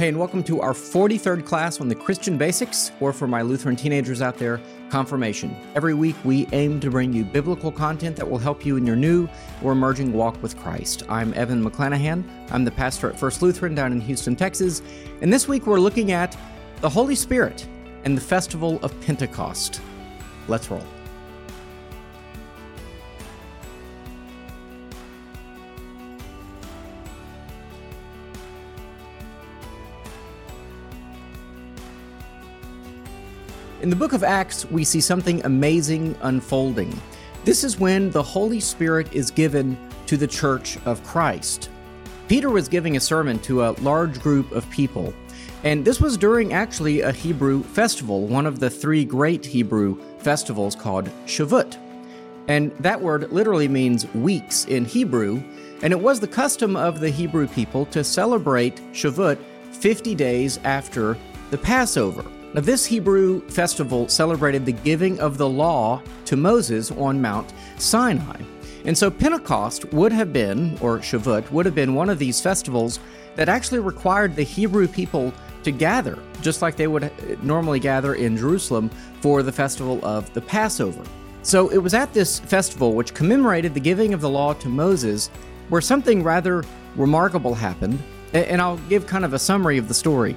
Hey, and welcome to our 43rd class on the Christian basics, or for my Lutheran teenagers out there, confirmation. Every week, we aim to bring you biblical content that will help you in your new or emerging walk with Christ. I'm Evan McClanahan. I'm the pastor at First Lutheran down in Houston, Texas. And this week, we're looking at the Holy Spirit and the Festival of Pentecost. Let's roll. In the book of Acts, we see something amazing unfolding. This is when the Holy Spirit is given to the church of Christ. Peter was giving a sermon to a large group of people, and this was during actually a Hebrew festival, one of the three great Hebrew festivals called Shavuot. And that word literally means weeks in Hebrew, and it was the custom of the Hebrew people to celebrate Shavuot 50 days after the Passover. Now, this Hebrew festival celebrated the giving of the law to Moses on Mount Sinai. And so Pentecost would have been, or Shavuot, would have been one of these festivals that actually required the Hebrew people to gather, just like they would normally gather in Jerusalem for the festival of the Passover. So it was at this festival, which commemorated the giving of the law to Moses, where something rather remarkable happened. And I'll give kind of a summary of the story.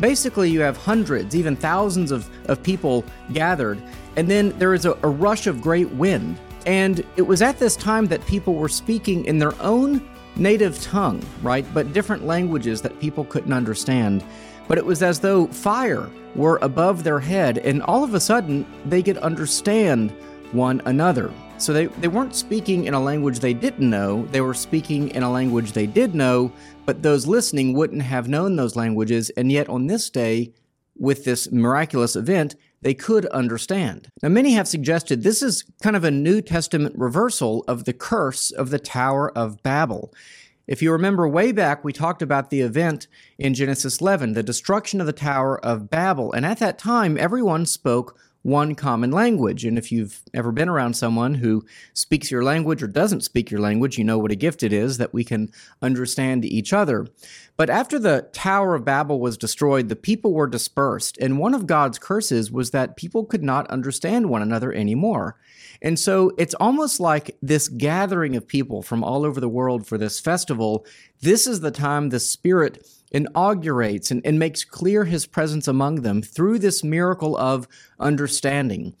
Basically, you have hundreds, even thousands of, of people gathered, and then there is a, a rush of great wind. And it was at this time that people were speaking in their own native tongue, right? But different languages that people couldn't understand. But it was as though fire were above their head, and all of a sudden they could understand one another. So they, they weren't speaking in a language they didn't know, they were speaking in a language they did know, but those listening wouldn't have known those languages, and yet on this day, with this miraculous event, they could understand. Now, many have suggested this is kind of a New Testament reversal of the curse of the Tower of Babel. If you remember way back, we talked about the event in Genesis 11, the destruction of the Tower of Babel, and at that time, everyone spoke one common language. And if you've ever been around someone who speaks your language or doesn't speak your language, you know what a gift it is that we can understand each other. But after the Tower of Babel was destroyed, the people were dispersed. And one of God's curses was that people could not understand one another anymore. And so it's almost like this gathering of people from all over the world for this festival. This is the time the Spirit inaugurates and, and makes clear his presence among them through this miracle of understanding.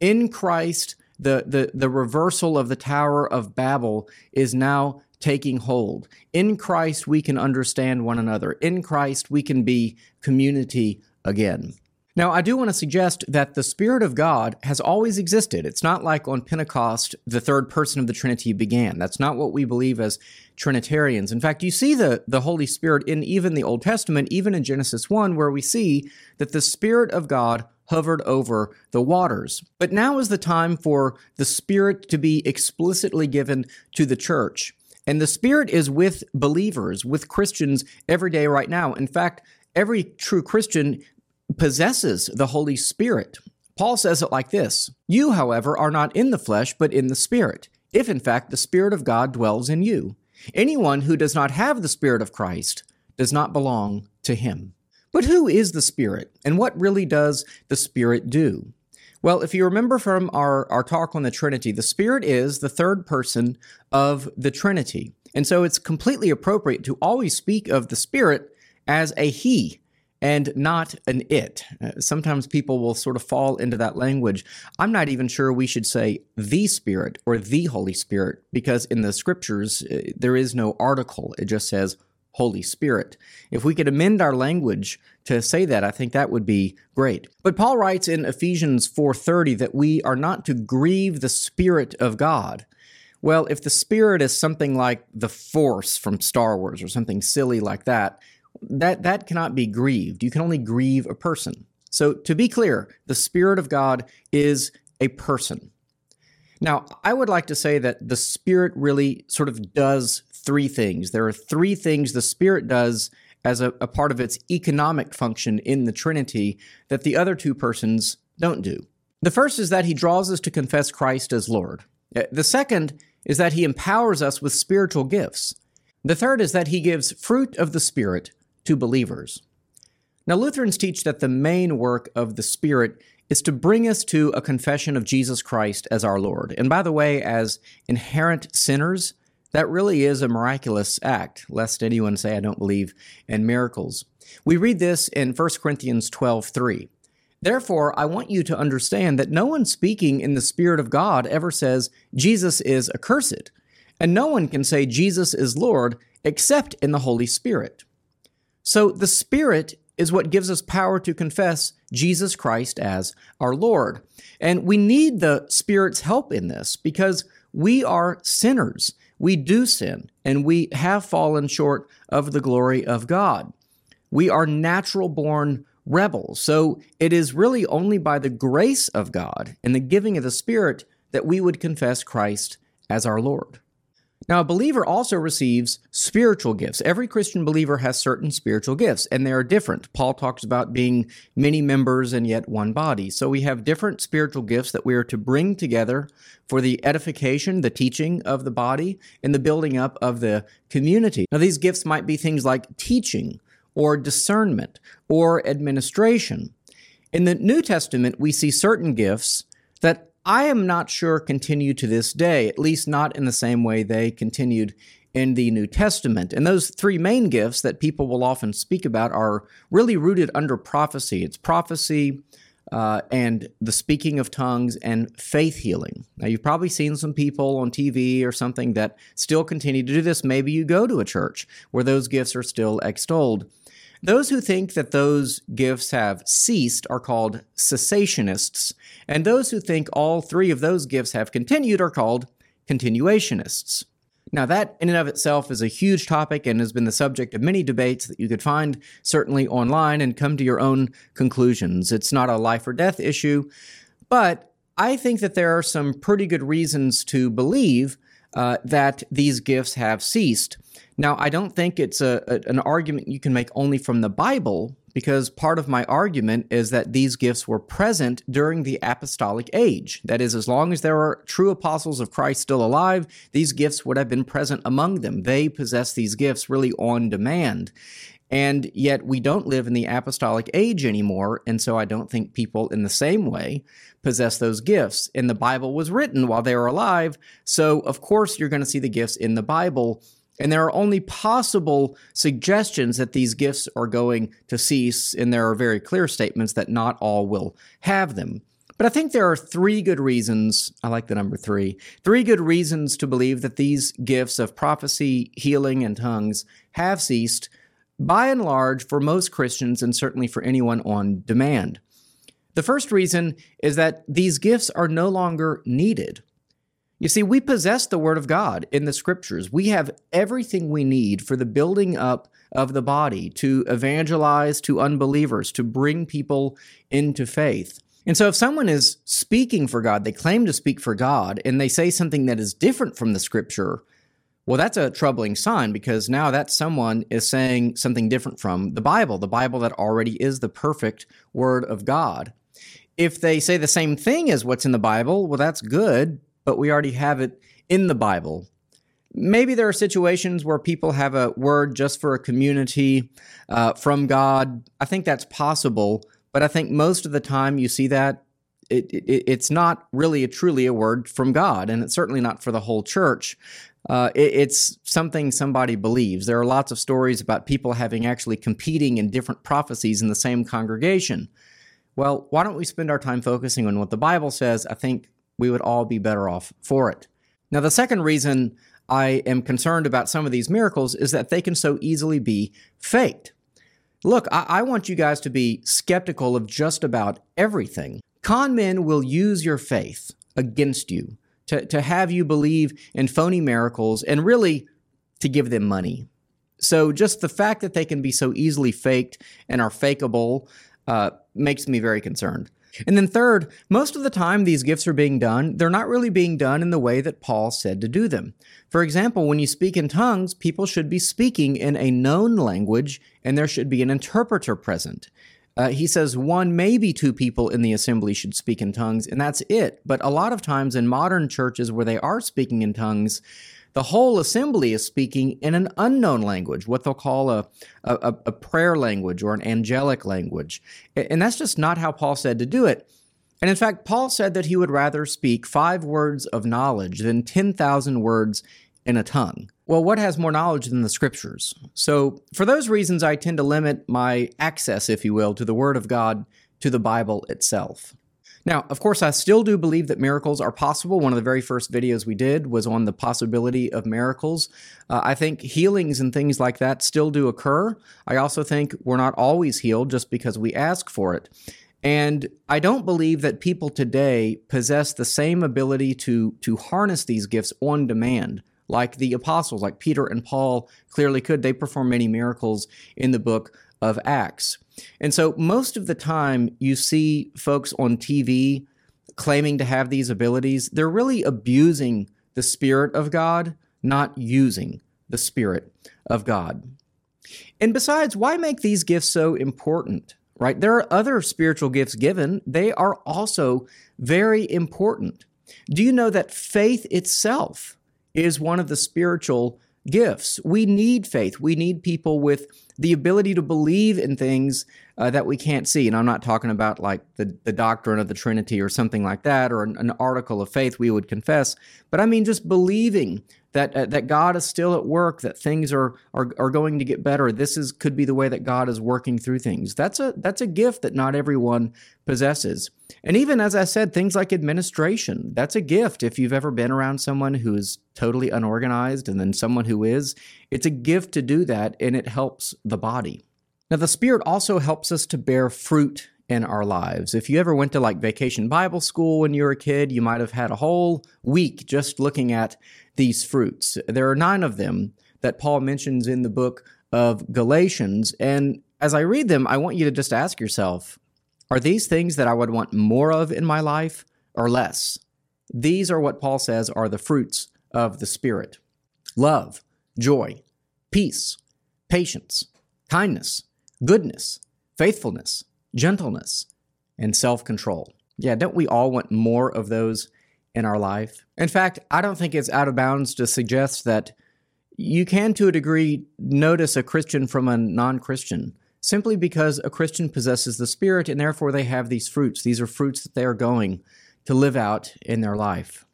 In Christ, the, the, the reversal of the Tower of Babel is now taking hold. In Christ, we can understand one another. In Christ, we can be community again. Now, I do want to suggest that the Spirit of God has always existed. It's not like on Pentecost, the third person of the Trinity began. That's not what we believe as Trinitarians. In fact, you see the, the Holy Spirit in even the Old Testament, even in Genesis 1, where we see that the Spirit of God hovered over the waters. But now is the time for the Spirit to be explicitly given to the church. And the Spirit is with believers, with Christians every day right now. In fact, every true Christian possesses the Holy Spirit. Paul says it like this You, however, are not in the flesh, but in the Spirit, if in fact the Spirit of God dwells in you. Anyone who does not have the Spirit of Christ does not belong to him. But who is the Spirit, and what really does the Spirit do? Well, if you remember from our, our talk on the Trinity, the Spirit is the third person of the Trinity. And so it's completely appropriate to always speak of the Spirit as a He, and not an it. Uh, sometimes people will sort of fall into that language. I'm not even sure we should say the Spirit or the Holy Spirit because in the scriptures uh, there is no article, it just says Holy Spirit. If we could amend our language to say that, I think that would be great. But Paul writes in Ephesians 4:30 that we are not to grieve the spirit of God. Well, if the spirit is something like the force from Star Wars or something silly like that, that that cannot be grieved. You can only grieve a person. So to be clear, the spirit of God is a person. Now, I would like to say that the spirit really sort of does three things. There are three things the spirit does as a, a part of its economic function in the Trinity that the other two persons don't do. The first is that he draws us to confess Christ as Lord. Uh, the second is that he empowers us with spiritual gifts. The third is that he gives fruit of the Spirit to believers. Now, Lutherans teach that the main work of the Spirit is to bring us to a confession of Jesus Christ as our Lord. And by the way, as inherent sinners, that really is a miraculous act, lest anyone say I don't believe in miracles. We read this in 1 Corinthians 12 3. Therefore, I want you to understand that no one speaking in the Spirit of God ever says, Jesus is accursed, and no one can say Jesus is Lord except in the Holy Spirit. So the Spirit is what gives us power to confess Jesus Christ as our Lord. And we need the Spirit's help in this because we are sinners. We do sin and we have fallen short of the glory of God. We are natural born rebels. So it is really only by the grace of God and the giving of the Spirit that we would confess Christ as our Lord. Now, a believer also receives spiritual gifts. Every Christian believer has certain spiritual gifts, and they are different. Paul talks about being many members and yet one body. So we have different spiritual gifts that we are to bring together for the edification, the teaching of the body, and the building up of the community. Now, these gifts might be things like teaching, or discernment, or administration. In the New Testament, we see certain gifts that I am not sure continue to this day, at least not in the same way they continued in the New Testament. And those three main gifts that people will often speak about are really rooted under prophecy. It's prophecy uh, and the speaking of tongues and faith healing. Now, you've probably seen some people on TV or something that still continue to do this. Maybe you go to a church where those gifts are still extolled. Those who think that those gifts have ceased are called cessationists, and those who think all three of those gifts have continued are called continuationists. Now, that in and of itself is a huge topic and has been the subject of many debates that you could find certainly online and come to your own conclusions. It's not a life or death issue, but I think that there are some pretty good reasons to believe uh, that these gifts have ceased. Now, I don't think it's a, a, an argument you can make only from the Bible, because part of my argument is that these gifts were present during the apostolic age. That is, as long as there are true apostles of Christ still alive, these gifts would have been present among them. They possess these gifts really on demand. And yet we don't live in the apostolic age anymore. And so I don't think people in the same way possess those gifts. And the Bible was written while they were alive. So, of course, you're going to see the gifts in the Bible and there are only possible suggestions that these gifts are going to cease, and there are very clear statements that not all will have them. But I think there are three good reasons, I like the number three, three good reasons to believe that these gifts of prophecy, healing, and tongues have ceased, by and large, for most Christians and certainly for anyone on demand. The first reason is that these gifts are no longer needed. You see, we possess the Word of God in the Scriptures. We have everything we need for the building up of the body, to evangelize to unbelievers, to bring people into faith. And so, if someone is speaking for God, they claim to speak for God, and they say something that is different from the Scripture, well, that's a troubling sign because now that someone is saying something different from the Bible, the Bible that already is the perfect Word of God. If they say the same thing as what's in the Bible, well, that's good, but we already have it in the Bible. Maybe there are situations where people have a word just for a community uh, from God. I think that's possible, but I think most of the time you see that it, it, it's not really a truly a word from God, and it's certainly not for the whole church. Uh, it, it's something somebody believes. There are lots of stories about people having actually competing in different prophecies in the same congregation. Well, why don't we spend our time focusing on what the Bible says? I think we would all be better off for it. Now, the second reason I am concerned about some of these miracles is that they can so easily be faked. Look, I, I, want you guys to be skeptical of just about everything. Con men will use your faith against you to, to have you believe in phony miracles and really to give them money. So, just the fact that they can be so easily faked and are fakeable uh, makes me very concerned. And then, third, most of the time these gifts are being done, they're not really being done in the way that Paul said to do them. For example, when you speak in tongues, people should be speaking in a known language and there should be an interpreter present. Uh, he says one, maybe two people in the assembly should speak in tongues, and that's it. But a lot of times in modern churches where they are speaking in tongues, the whole assembly is speaking in an unknown language, what they'll call a, a, a prayer language or an angelic language. And that's just not how Paul said to do it. And in fact, Paul said that he would rather speak five words of knowledge than 10,000 words in a tongue. Well, what has more knowledge than the scriptures? So, for those reasons, I tend to limit my access, if you will, to the Word of God, to the Bible itself. Now, of course, I still do believe that miracles are possible. One of the very first videos we did was on the possibility of miracles. Uh, I think healings and things like that still do occur. I also think we're not always healed just because we ask for it. And I don't believe that people today possess the same ability to, to harness these gifts on demand like the apostles, like Peter and Paul clearly could. They perform many miracles in the book of Acts. And so most of the time you see folks on TV claiming to have these abilities, they're really abusing the Spirit of God, not using the Spirit of God. And besides, why make these gifts so important? Right? There are other spiritual gifts given. They are also very important. Do you know that faith itself is one of the spiritual gifts. We need faith. We need people with the ability to believe in things uh, that we can't see. And I'm not talking about like the, the doctrine of the Trinity or something like that, or an, an article of faith we would confess, but I mean just believing that uh, that God is still at work, that things are, are are going to get better. This is could be the way that God is working through things. That's a that's a gift that not everyone possesses. And even as I said, things like administration, that's a gift. If you've ever been around someone who is totally unorganized and then someone who is, it's a gift to do that and it helps the body. Now, the Spirit also helps us to bear fruit in our lives. If you ever went to like vacation Bible school when you were a kid, you might have had a whole week just looking at these fruits. There are nine of them that Paul mentions in the book of Galatians. And as I read them, I want you to just ask yourself are these things that I would want more of in my life or less? These are what Paul says are the fruits of the Spirit love, joy, peace, patience, kindness, goodness, faithfulness, gentleness, and self control. Yeah, don't we all want more of those in our life? In fact, I don't think it's out of bounds to suggest that you can, to a degree, notice a Christian from a non Christian simply because a Christian possesses the Spirit and therefore they have these fruits. These are fruits that they are going to live out in their life.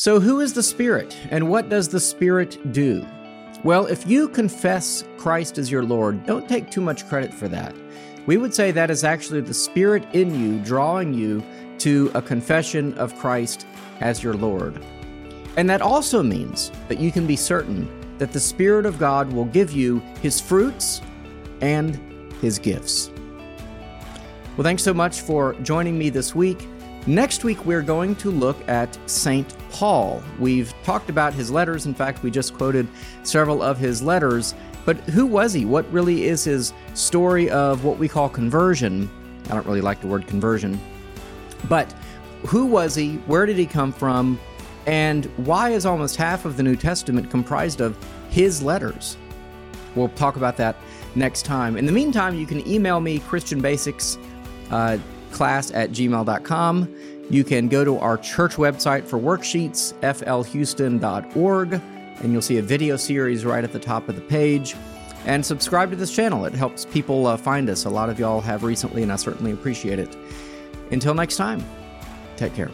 So, who is the Spirit and what does the Spirit do? Well, if you confess Christ as your Lord, don't take too much credit for that. We would say that is actually the Spirit in you drawing you to a confession of Christ as your Lord. And that also means that you can be certain that the Spirit of God will give you His fruits and his gifts. Well, thanks so much for joining me this week. Next week, we're going to look at St. Paul. We've talked about his letters. In fact, we just quoted several of his letters. But who was he? What really is his story of what we call conversion? I don't really like the word conversion. But who was he? Where did he come from? And why is almost half of the New Testament comprised of his letters? We'll talk about that next time. In the meantime, you can email me Christian Basics uh, class at gmail.com. You can go to our church website for worksheets, flhouston.org, and you'll see a video series right at the top of the page. And subscribe to this channel. It helps people uh, find us. A lot of y'all have recently, and I certainly appreciate it. Until next time, take care.